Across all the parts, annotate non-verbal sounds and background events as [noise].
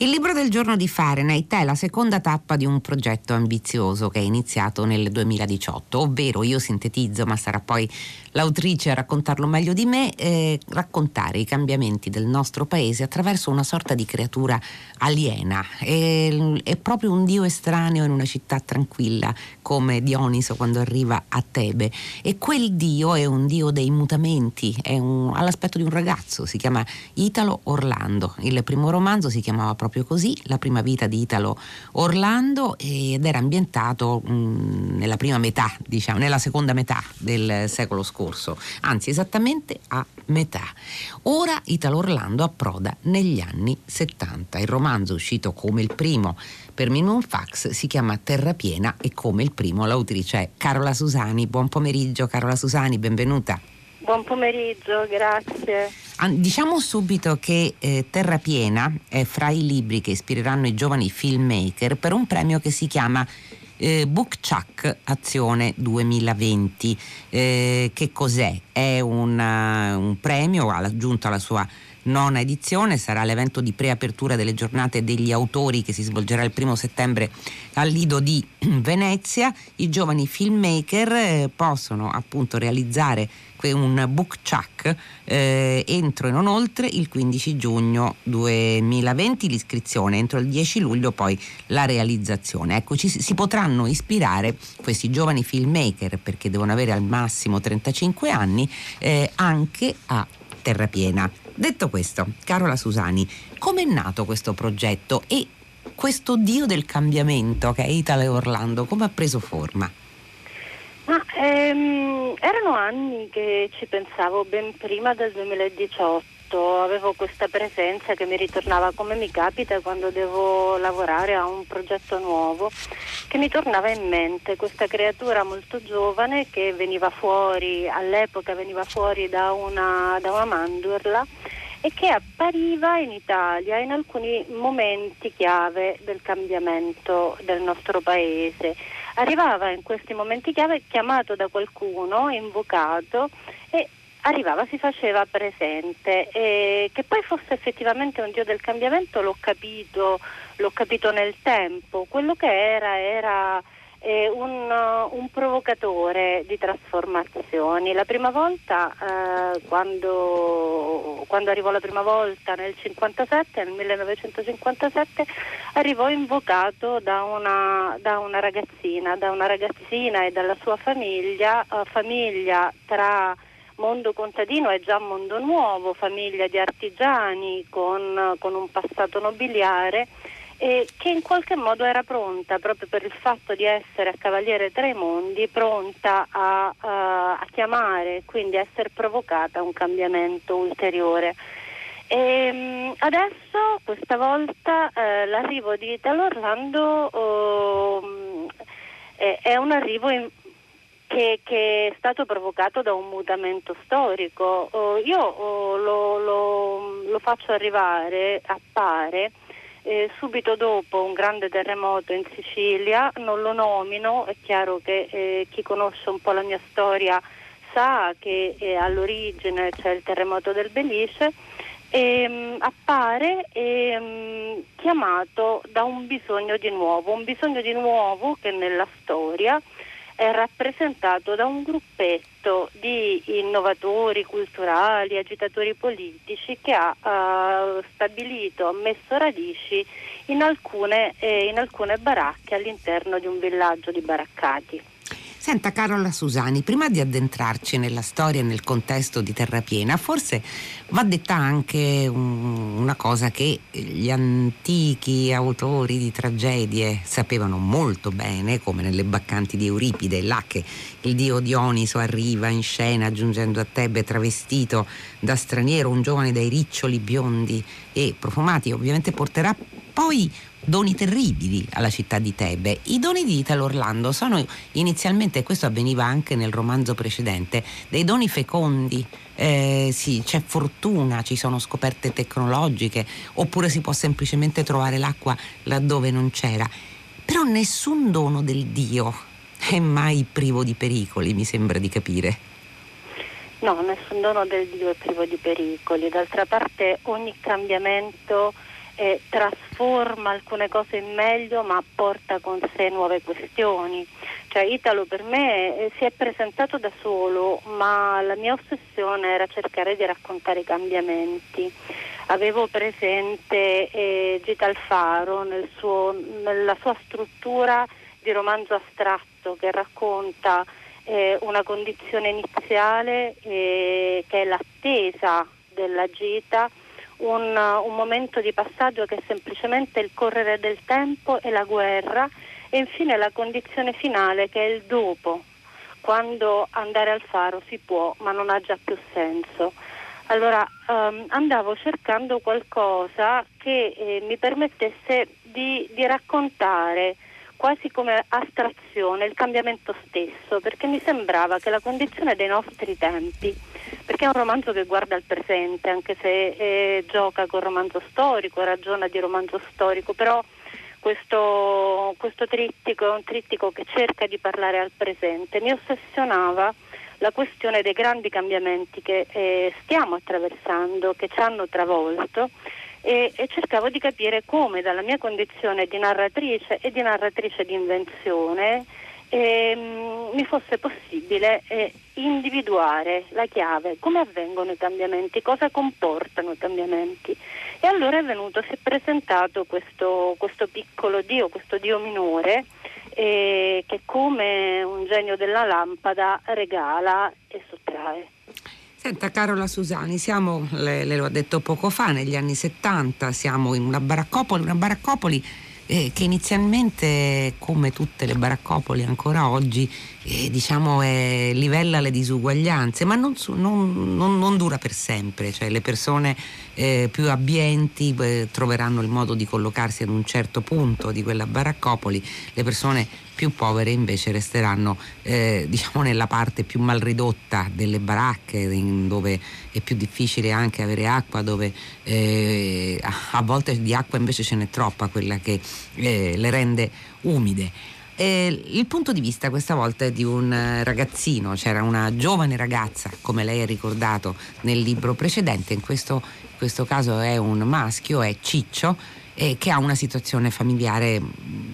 Il libro del giorno di Fahrenheit è la seconda tappa di un progetto ambizioso che è iniziato nel 2018, ovvero io sintetizzo, ma sarà poi l'autrice a raccontarlo meglio di me, eh, raccontare i cambiamenti del nostro paese attraverso una sorta di creatura aliena. È, è proprio un dio estraneo in una città tranquilla, come Dioniso quando arriva a Tebe. E quel dio è un dio dei mutamenti, un, ha l'aspetto di un ragazzo, si chiama Italo Orlando. Il primo romanzo si chiamava proprio proprio così, la prima vita di Italo Orlando ed era ambientato mh, nella prima metà, diciamo, nella seconda metà del secolo scorso, anzi esattamente a metà. Ora Italo Orlando approda negli anni 70. Il romanzo uscito come il primo per Minimum Fax si chiama Terra Piena e come il primo l'autrice è Carola Susani. Buon pomeriggio Carola Susani, benvenuta. Buon pomeriggio, grazie. Diciamo subito che eh, Terra Piena è fra i libri che ispireranno i giovani filmmaker per un premio che si chiama eh, Book Chuck Azione 2020. Eh, che cos'è? È una, un premio aggiunto alla sua nona edizione, sarà l'evento di preapertura delle giornate degli autori che si svolgerà il primo settembre al Lido di [clears throat] Venezia. I giovani filmmaker eh, possono appunto realizzare un book chuck eh, entro e non oltre il 15 giugno 2020 l'iscrizione, entro il 10 luglio poi la realizzazione. Ecco, ci, si potranno ispirare questi giovani filmmaker perché devono avere al massimo 35 anni eh, anche a Terrapiena. Detto questo, Carola Susani, come è nato questo progetto e questo dio del cambiamento che è Italo Orlando, come ha preso forma? Ma, ehm, erano anni che ci pensavo ben prima del 2018, avevo questa presenza che mi ritornava come mi capita quando devo lavorare a un progetto nuovo, che mi tornava in mente questa creatura molto giovane che veniva fuori, all'epoca veniva fuori da una, da una mandorla e che appariva in Italia in alcuni momenti chiave del cambiamento del nostro paese. Arrivava in questi momenti chiave chiamato da qualcuno, invocato e arrivava, si faceva presente. E che poi fosse effettivamente un Dio del cambiamento l'ho capito, l'ho capito nel tempo. Quello che era era eh, un, un, provocatore di trasformazioni. La prima volta, eh, quando, quando, arrivò la prima volta nel 57, nel 1957, arrivò invocato da una, da una ragazzina, da una ragazzina e dalla sua famiglia, eh, famiglia tra mondo contadino è già mondo nuovo, famiglia di artigiani con, con un passato nobiliare e che in qualche modo era pronta, proprio per il fatto di essere a cavaliere tra i mondi, pronta a, a, a chiamare, quindi a essere provocata a un cambiamento ulteriore. E, ehm, adesso, questa volta, eh, l'arrivo di Italo Orlando oh, è, è, un arrivo in, che, che, è stato provocato da un mutamento storico. Oh, io oh, lo, lo, lo faccio arrivare, appare, eh, subito dopo un grande terremoto in Sicilia, non lo nomino, è chiaro che eh, chi conosce un po' la mia storia sa che eh, all'origine c'è il terremoto del Belice, ehm, appare ehm, chiamato da un bisogno di nuovo, un bisogno di nuovo che nella storia è rappresentato da un gruppetto di innovatori culturali, agitatori politici che ha uh, stabilito, ha messo radici in alcune, eh, in alcune baracche all'interno di un villaggio di baraccati. Senta Carola Susani, prima di addentrarci nella storia e nel contesto di Terrapiena, forse va detta anche un, una cosa che gli antichi autori di tragedie sapevano molto bene, come nelle baccanti di Euripide, là che il dio Dioniso arriva in scena aggiungendo a Tebe travestito da straniero un giovane dai riccioli biondi e profumati, ovviamente porterà poi doni terribili alla città di Tebe. I doni di Italo Orlando sono inizialmente, questo avveniva anche nel romanzo precedente, dei doni fecondi. Eh, sì, c'è fortuna, ci sono scoperte tecnologiche, oppure si può semplicemente trovare l'acqua laddove non c'era. Però nessun dono del Dio è mai privo di pericoli, mi sembra di capire. No, nessun dono del Dio è privo di pericoli. D'altra parte ogni cambiamento eh, trasforma alcune cose in meglio ma porta con sé nuove questioni. Cioè Italo per me eh, si è presentato da solo ma la mia ossessione era cercare di raccontare i cambiamenti. Avevo presente eh, Gita Alfaro nel suo, nella sua struttura di romanzo astratto che racconta eh, una condizione iniziale eh, che è l'attesa della gita, un, un, momento di passaggio che è semplicemente il correre del tempo e la guerra e infine la condizione finale che è il dopo, quando andare al faro si può ma non ha già più senso. Allora um, andavo cercando qualcosa che eh, mi permettesse di, di raccontare quasi come astrazione il cambiamento stesso, perché mi sembrava che la condizione dei nostri tempi, perché è un romanzo che guarda al presente, anche se eh, gioca col romanzo storico, ragiona di romanzo storico, però questo, questo trittico è un trittico che cerca di parlare al presente, mi ossessionava la questione dei grandi cambiamenti che eh, stiamo attraversando, che ci hanno travolto e, e, cercavo di capire come dalla mia condizione di narratrice e di narratrice di invenzione eh, mi fosse possibile eh, individuare la chiave, come avvengono i cambiamenti, cosa comportano i cambiamenti. E allora è venuto, si è presentato questo, questo piccolo Dio, questo Dio minore, eh, che come un genio della lampada regala e sottrae. Senta Carola Susani, siamo, le, le l'ho detto poco fa, negli anni 70, siamo in una baraccopoli, una baraccopoli eh, che inizialmente, come tutte le baraccopoli ancora oggi, eh, diciamo è, livella le disuguaglianze, ma non, non, non, non, dura per sempre, cioè le persone eh, più abbienti troveranno il modo di collocarsi ad un certo punto di quella baraccopoli, le persone più povere invece resteranno eh, diciamo nella parte più mal ridotta delle baracche dove è più difficile anche avere acqua dove eh, a volte di acqua invece ce n'è troppa quella che eh, le rende umide eh, il punto di vista questa volta è di un ragazzino, c'era una giovane ragazza, come lei ha ricordato nel libro precedente, in questo, in questo caso è un maschio, è Ciccio, eh, che ha una situazione familiare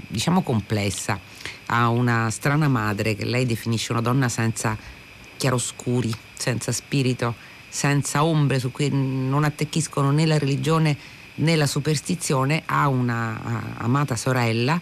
diciamo complessa. Ha una strana madre che lei definisce una donna senza chiaroscuri, senza spirito, senza ombre su cui non attecchiscono né la religione né la superstizione, ha una amata sorella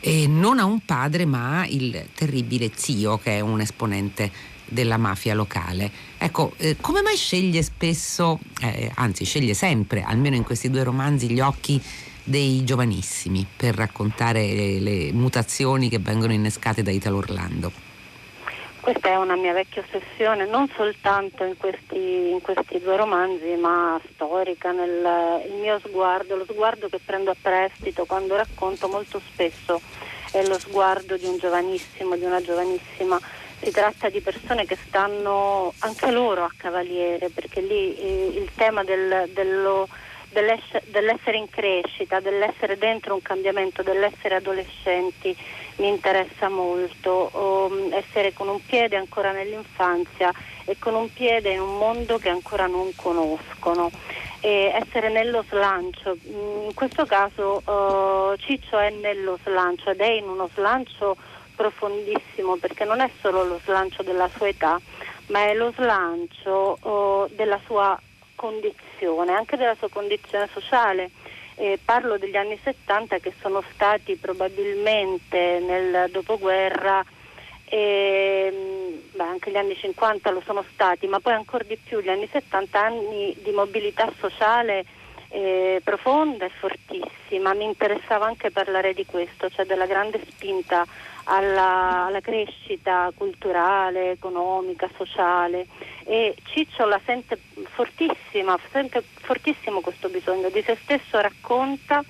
e non ha un padre ma il terribile zio che è un esponente della mafia locale. Ecco, eh, come mai sceglie spesso, eh, anzi sceglie sempre, almeno in questi due romanzi, gli occhi dei giovanissimi per raccontare le, le mutazioni che vengono innescate da Italo Orlando. Questa è una mia vecchia ossessione, non soltanto in questi, in questi due romanzi, ma storica, nel mio sguardo, lo sguardo che prendo a prestito quando racconto molto spesso è lo sguardo di un giovanissimo, di una giovanissima. Si tratta di persone che stanno anche loro a cavaliere, perché lì eh, il tema del, dello dell'essere, dell'essere in crescita, dell'essere dentro un cambiamento, dell'essere adolescenti mi interessa molto, um, essere con un piede ancora nell'infanzia e con un piede in un mondo che ancora non conoscono. E essere nello slancio, in questo caso uh, Ciccio è nello slancio ed è in uno slancio profondissimo perché non è solo lo slancio della sua età, ma è lo slancio uh, della sua condizione, anche della sua condizione sociale. Eh, parlo degli anni 70 che sono stati probabilmente nel dopoguerra, eh, beh, anche gli anni 50 lo sono stati, ma poi ancora di più gli anni 70 anni di mobilità sociale eh, profonda e fortissima. Mi interessava anche parlare di questo, cioè della grande spinta alla, alla crescita culturale, economica, sociale. E Ciccio la sente fortissima, sente fortissimo questo bisogno, di se stesso racconta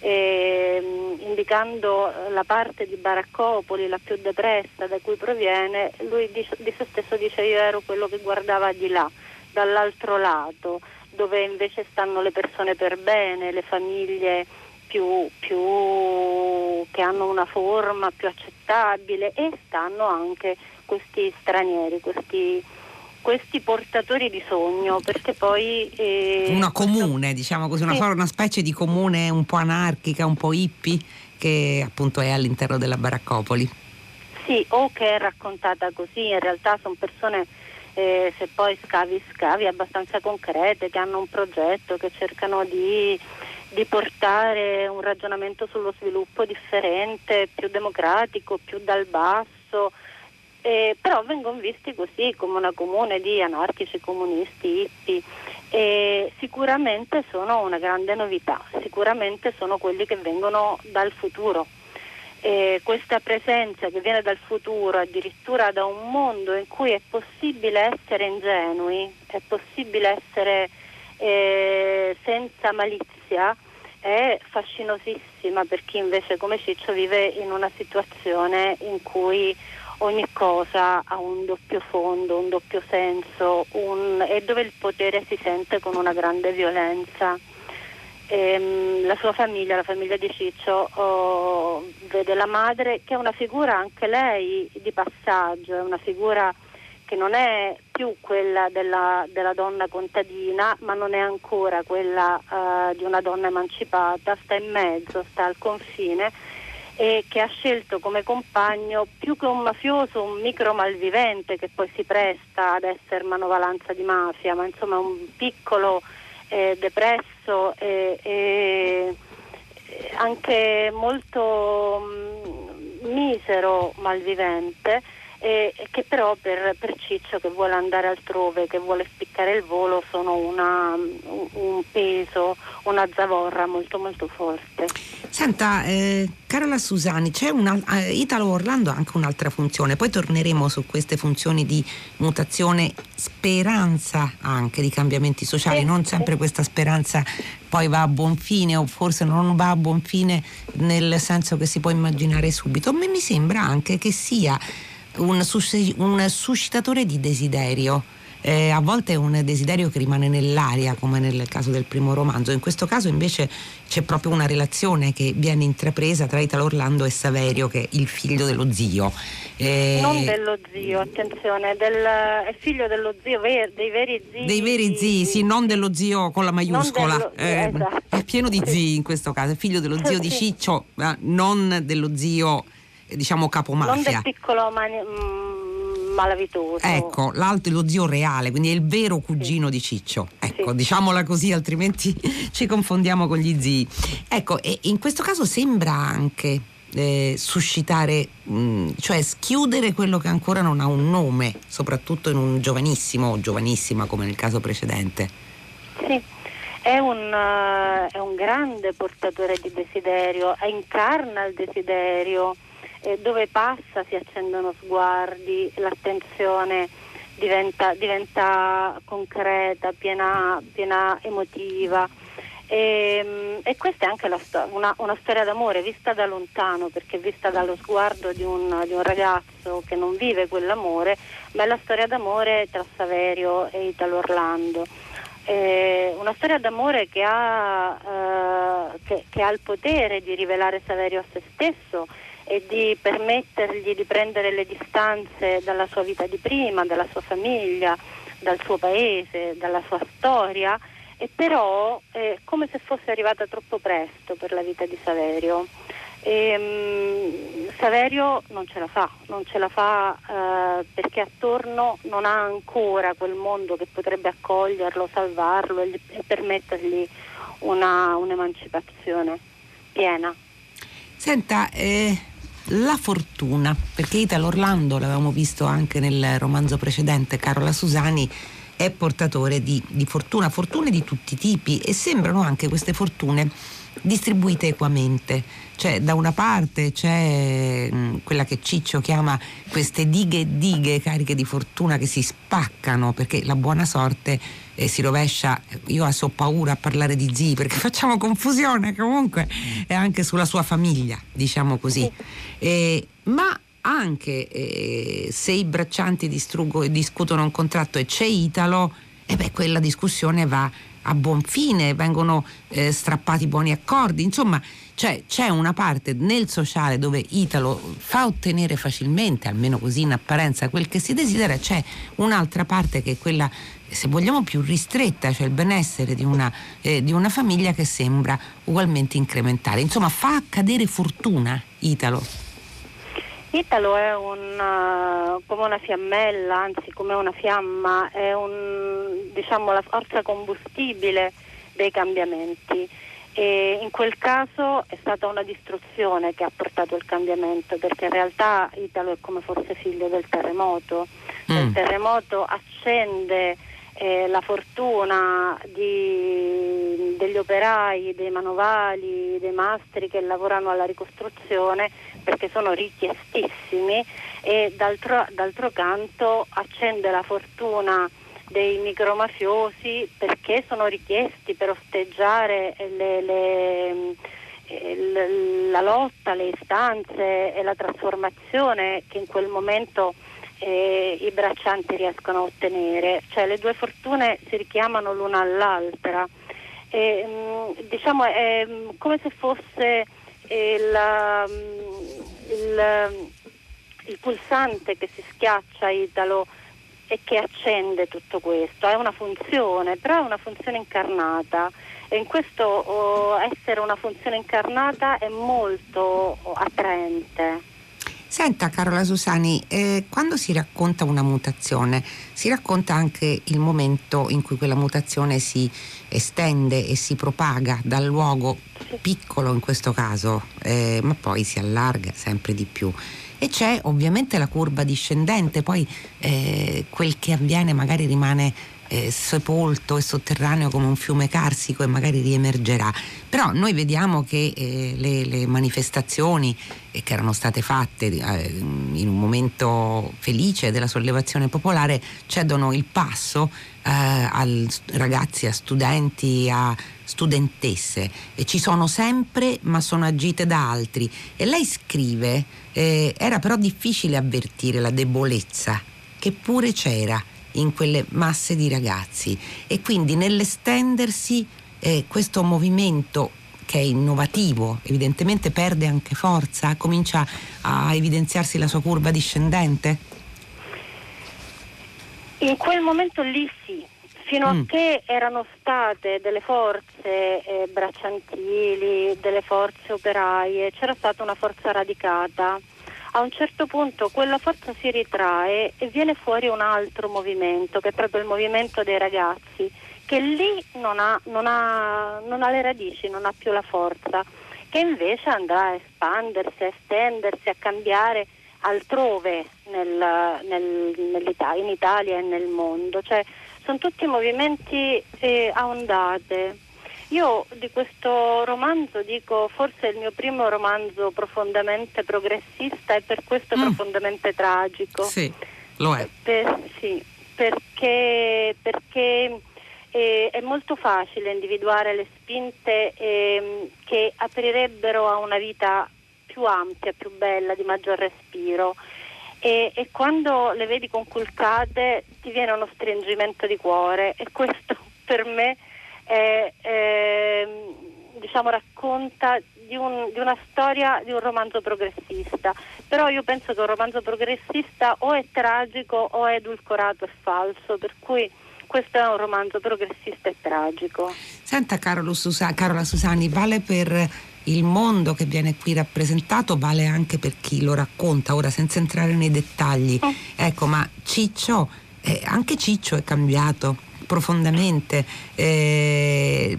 eh, indicando la parte di Baraccopoli, la più depressa da cui proviene, lui di, di se stesso dice io ero quello che guardava di là, dall'altro lato, dove invece stanno le persone per bene, le famiglie più, più, che hanno una forma più accettabile e stanno anche questi stranieri, questi questi portatori di sogno, perché poi... Eh, una comune, diciamo così, una, sì. una specie di comune un po' anarchica, un po' hippie, che appunto è all'interno della baraccopoli. Sì, o che è raccontata così, in realtà sono persone, eh, se poi scavi, scavi, abbastanza concrete, che hanno un progetto, che cercano di, di portare un ragionamento sullo sviluppo differente, più democratico, più dal basso, eh, però vengono visti così come una comune di anarchici, comunisti, hippie. E sicuramente sono una grande novità, sicuramente sono quelli che vengono dal futuro eh, questa presenza che viene dal futuro, addirittura da un mondo in cui è possibile essere ingenui, è possibile essere eh, senza malizia, è fascinosissima per chi invece come Ciccio vive in una situazione in cui ogni cosa ha un doppio fondo, un doppio senso un, e dove il potere si sente con una grande violenza. Ehm, la sua famiglia, la famiglia di Ciccio, oh, vede la madre che è una figura anche lei di passaggio, è una figura che non è più quella della, della donna contadina, ma non è ancora quella uh, di una donna emancipata, sta in mezzo, sta al confine e che ha scelto come compagno più che un mafioso un micro malvivente che poi si presta ad essere manovalanza di mafia, ma insomma un piccolo eh, depresso e, e, anche molto mh, mm, misero malvivente e, che però per, per, Ciccio che vuole andare altrove, che vuole spiccare il volo sono una, un, peso, una zavorra molto molto forte. Senta, eh, Carola Susani, c'è una, eh, Italo Orlando ha anche un'altra funzione, poi torneremo su queste funzioni di mutazione, speranza anche di cambiamenti sociali, non sempre questa speranza poi va a buon fine o forse non va a buon fine nel senso che si può immaginare subito. A me mi sembra anche che sia un, un suscitatore di desiderio. Eh, a volte è un desiderio che rimane nell'aria, come nel caso del primo romanzo. In questo caso invece c'è proprio una relazione che viene intrapresa tra Italo Orlando e Saverio, che è il figlio dello zio. Eh, non dello zio, attenzione, del, è figlio dello zio, ver, dei veri zii. Dei veri zii, sì, non dello zio con la maiuscola. Dello, eh, esatto. È pieno di zii in questo caso, è figlio dello zio di [laughs] Ciccio, non dello zio diciamo capomafia. Non del piccolo mani- mm, malavitoso. Ecco, l'altro è lo zio reale, quindi è il vero cugino sì. di Ciccio. Ecco, sì. diciamola così, altrimenti [laughs] ci confondiamo con gli zii. Ecco, e in questo caso sembra anche eh, suscitare, mh, mm, cioè schiudere quello che ancora non ha un nome, soprattutto in un giovanissimo o giovanissima come nel caso precedente. Sì. È un, uh, è un grande portatore di desiderio, incarna il desiderio, eh, dove passa si accendono sguardi, l'attenzione diventa, diventa concreta, piena, piena emotiva. E, ehm, e, questa è anche sto- una, una, storia d'amore vista da lontano, perché vista dallo sguardo di un, di un, ragazzo che non vive quell'amore, ma è la storia d'amore tra Saverio e Italo Orlando. Eh, una storia d'amore che ha, eh, che, che ha il potere di rivelare Saverio a se stesso e di permettergli di prendere le distanze dalla sua vita di prima, dalla sua famiglia, dal suo paese, dalla sua storia, e però è come se fosse arrivata troppo presto per la vita di Saverio. E, um, Saverio non ce la fa, non ce la fa uh, perché attorno non ha ancora quel mondo che potrebbe accoglierlo, salvarlo e, e permettergli una, un'emancipazione piena. Senta, eh, la fortuna, perché Italo Orlando, l'avevamo visto anche nel romanzo precedente, Carola Susani, è portatore di, di fortuna, fortune di tutti i tipi e sembrano anche queste fortune distribuite equamente. Cioè, da una parte c'è mh, mm, quella che Ciccio chiama queste dighe e dighe cariche di fortuna che si spaccano perché la buona sorte eh, si rovescia. Io ho paura a parlare di zii perché [laughs] facciamo confusione comunque, è anche sulla sua famiglia, diciamo così. Eh, ma anche eh, se i braccianti discutono un contratto e c'è Italo, e beh, quella discussione va a buon fine, vengono eh, strappati buoni accordi, insomma cioè, c'è una parte nel sociale dove Italo fa ottenere facilmente, almeno così in apparenza, quel che si desidera, c'è un'altra parte che è quella se vogliamo più ristretta, cioè il benessere di una, eh, di una famiglia che sembra ugualmente incrementale. Insomma, fa accadere fortuna Italo. Italo è un, uh, come una fiammella, anzi come una fiamma, è un, diciamo, la forza combustibile dei cambiamenti. E in quel caso è stata una distruzione che ha portato il cambiamento, perché in realtà Italo è come fosse figlio del terremoto. Mm. Il terremoto accende eh, la fortuna di, degli operai, dei manovali, dei mastri che lavorano alla ricostruzione perché sono richiestissimi e d'altro, d'altro canto accende la fortuna dei micromafiosi perché sono richiesti per osteggiare le, le, la lotta, le istanze e la trasformazione che in quel momento eh, i braccianti riescono a ottenere, cioè le due fortune si richiamano l'una all'altra. E, mm, diciamo è mm, come se fosse il, mm, il, il, pulsante che si schiaccia Italo e che accende tutto questo, è una funzione, però è una funzione incarnata e in questo oh, essere una funzione incarnata è molto attraente. Senta Carola Susani, eh, quando si racconta una mutazione, si racconta anche il momento in cui quella mutazione si estende e si propaga dal luogo piccolo in questo caso, eh, ma poi si allarga sempre di più. E c'è ovviamente la curva discendente, poi eh, quel che avviene magari rimane eh, sepolto e sotterraneo come un fiume carsico e magari riemergerà. Però noi vediamo che eh, le, le, manifestazioni eh, che erano state fatte eh, in un momento felice della sollevazione popolare cedono il passo eh, a ragazzi, a studenti, a studentesse. E ci sono sempre ma sono agite da altri. E lei scrive eh, era però difficile avvertire la debolezza che pure c'era in quelle masse di ragazzi e quindi nell'estendersi eh, questo movimento che è innovativo, evidentemente perde anche forza, comincia a evidenziarsi la sua curva discendente? In quel momento lì sì, fino mm. a che erano state delle forze eh, bracciantili, delle forze operaie, c'era stata una forza radicata a un certo punto quella forza si ritrae e viene fuori un altro movimento, che è proprio il movimento dei ragazzi, che lì non ha, non ha, non ha le radici, non ha più la forza, che invece andrà a espandersi, a estendersi, a cambiare altrove nel, nel, in Italia e nel mondo. Cioè, sono tutti movimenti eh, a ondate. Io di questo romanzo dico forse è il mio primo romanzo profondamente progressista e per questo mm. profondamente tragico. Sì, lo è. Per, sì, perché, perché eh, è molto facile individuare le spinte eh, che aprirebbero a una vita più ampia, più bella, di maggior respiro. E, e, quando le vedi conculcate ti viene uno stringimento di cuore e questo [laughs] per me è, è, diciamo, racconta di, un, di, una storia di un romanzo progressista, però io penso che un romanzo progressista o è tragico o è edulcorato e falso, per cui questo è un romanzo progressista e tragico. Senta Susa- Carola Susani, vale per il mondo che viene qui rappresentato, vale anche per chi lo racconta, ora senza entrare nei dettagli. Mm. Ecco, ma Ciccio, eh, anche Ciccio è cambiato profondamente, eh,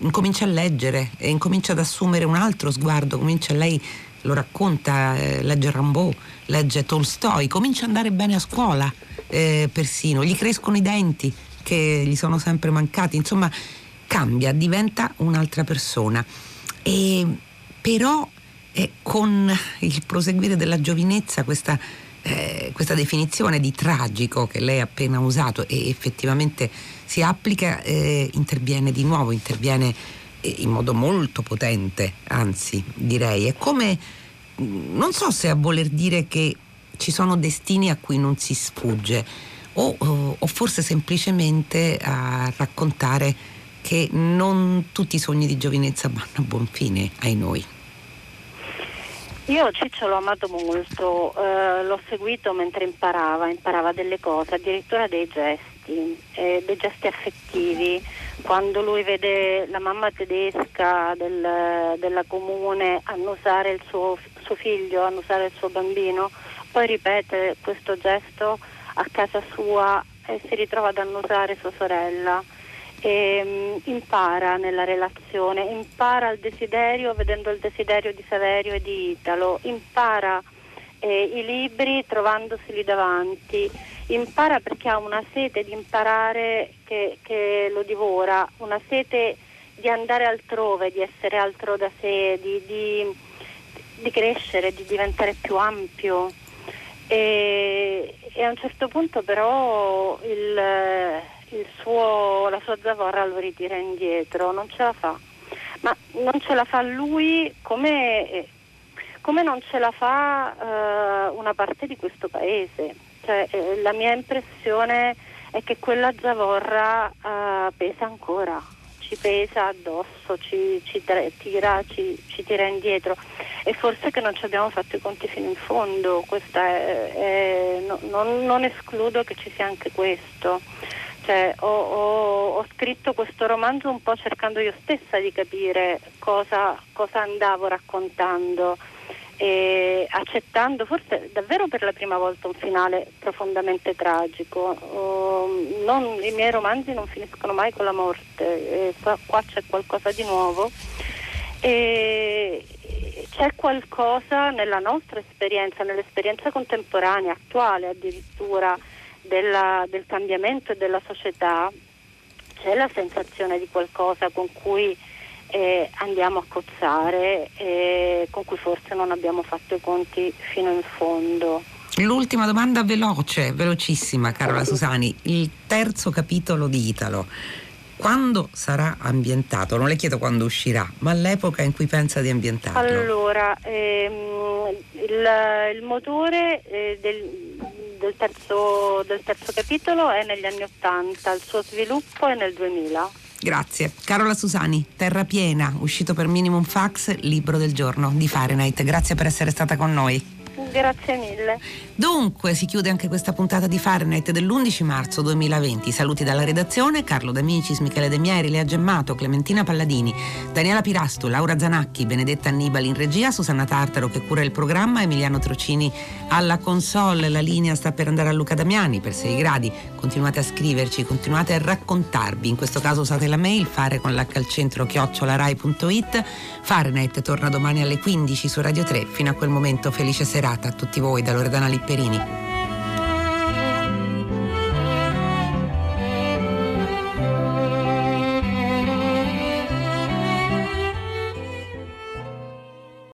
incomincia a leggere, e incomincia ad assumere un altro sguardo, comincia lei lo racconta, eh, legge Rambaud, legge Tolstoi, comincia ad andare bene a scuola eh, persino, gli crescono i denti che gli sono sempre mancati, insomma cambia, diventa un'altra persona. E, però eh, con il proseguire della giovinezza questa eh, questa definizione di tragico che lei ha appena usato e effettivamente si applica, eh, interviene di nuovo, interviene eh, in modo molto potente, anzi direi. È come, mm, non so se a voler dire che ci sono destini a cui non si sfugge o, o, o forse semplicemente a raccontare che non tutti i sogni di giovinezza vanno a buon fine ai noi. Io Ciccio l'ho amato molto, eh, l'ho seguito mentre imparava, imparava delle cose, addirittura dei gesti, eh, dei gesti affettivi. Quando lui vede la mamma tedesca del, della comune annusare il suo, suo figlio, annusare il suo bambino, poi ripete questo gesto a casa sua e si ritrova ad annusare sua sorella e um, impara nella relazione, impara il desiderio vedendo il desiderio di Saverio e di Italo, impara eh, i libri trovandoseli davanti, impara perché ha una sete di imparare che, che, lo divora, una sete di andare altrove, di essere altro da sé, di, di, di crescere, di diventare più ampio. E, e, a un certo punto però il suo, la sua zavorra lo ritira indietro, non ce la fa. Ma non ce la fa lui come, come non ce la fa uh, una parte di questo paese. Cioè, eh, la mia impressione è che quella zavorra uh, pesa ancora, ci pesa addosso, ci, ci tira, ci, ci, tira indietro e forse che non ci abbiamo fatto i conti fino in fondo, è, è, no, non, non escludo che ci sia anche questo. Cioè, ho, ho, ho, scritto questo romanzo un po' cercando io stessa di capire cosa, cosa andavo raccontando e accettando forse davvero per la prima volta un finale profondamente tragico. Uh, non, I miei romanzi non finiscono mai con la morte, qua, qua, c'è qualcosa di nuovo e c'è qualcosa nella nostra esperienza, nell'esperienza contemporanea, attuale addirittura della, del cambiamento della società c'è la sensazione di qualcosa con cui eh, andiamo a cozzare e con cui forse non abbiamo fatto i conti fino in fondo. L'ultima domanda veloce, velocissima Carola Susani, il terzo capitolo di Italo. Quando sarà ambientato? Non le chiedo quando uscirà, ma l'epoca in cui pensa di ambientarlo. Allora, ehm, il, il, motore eh, del, del terzo, del terzo capitolo è negli anni Ottanta, il suo sviluppo è nel 2000. Grazie. Carola Susani, Terra Piena, uscito per Minimum Fax, libro del giorno di Fahrenheit. Grazie per essere stata con noi. Grazie mille. Dunque si chiude anche questa puntata di Fahrenheit dell'11 marzo 2020. Saluti dalla redazione, Carlo D'Amicis, Michele De Mieri, Lea Gemmato, Clementina Palladini, Daniela Pirastu, Laura Zanacchi, Benedetta Annibali in regia, Susanna Tartaro che cura il programma, Emiliano Trocini alla console. La linea sta per andare a Luca Damiani per 6 gradi. Continuate a scriverci, continuate a raccontarvi. In questo caso usate la mail fare con l'H al centro chiocciolarai.it. Fahrenheit torna domani alle 15 su Radio 3. Fino a quel momento felice serata a tutti voi da Loredana Lipperini.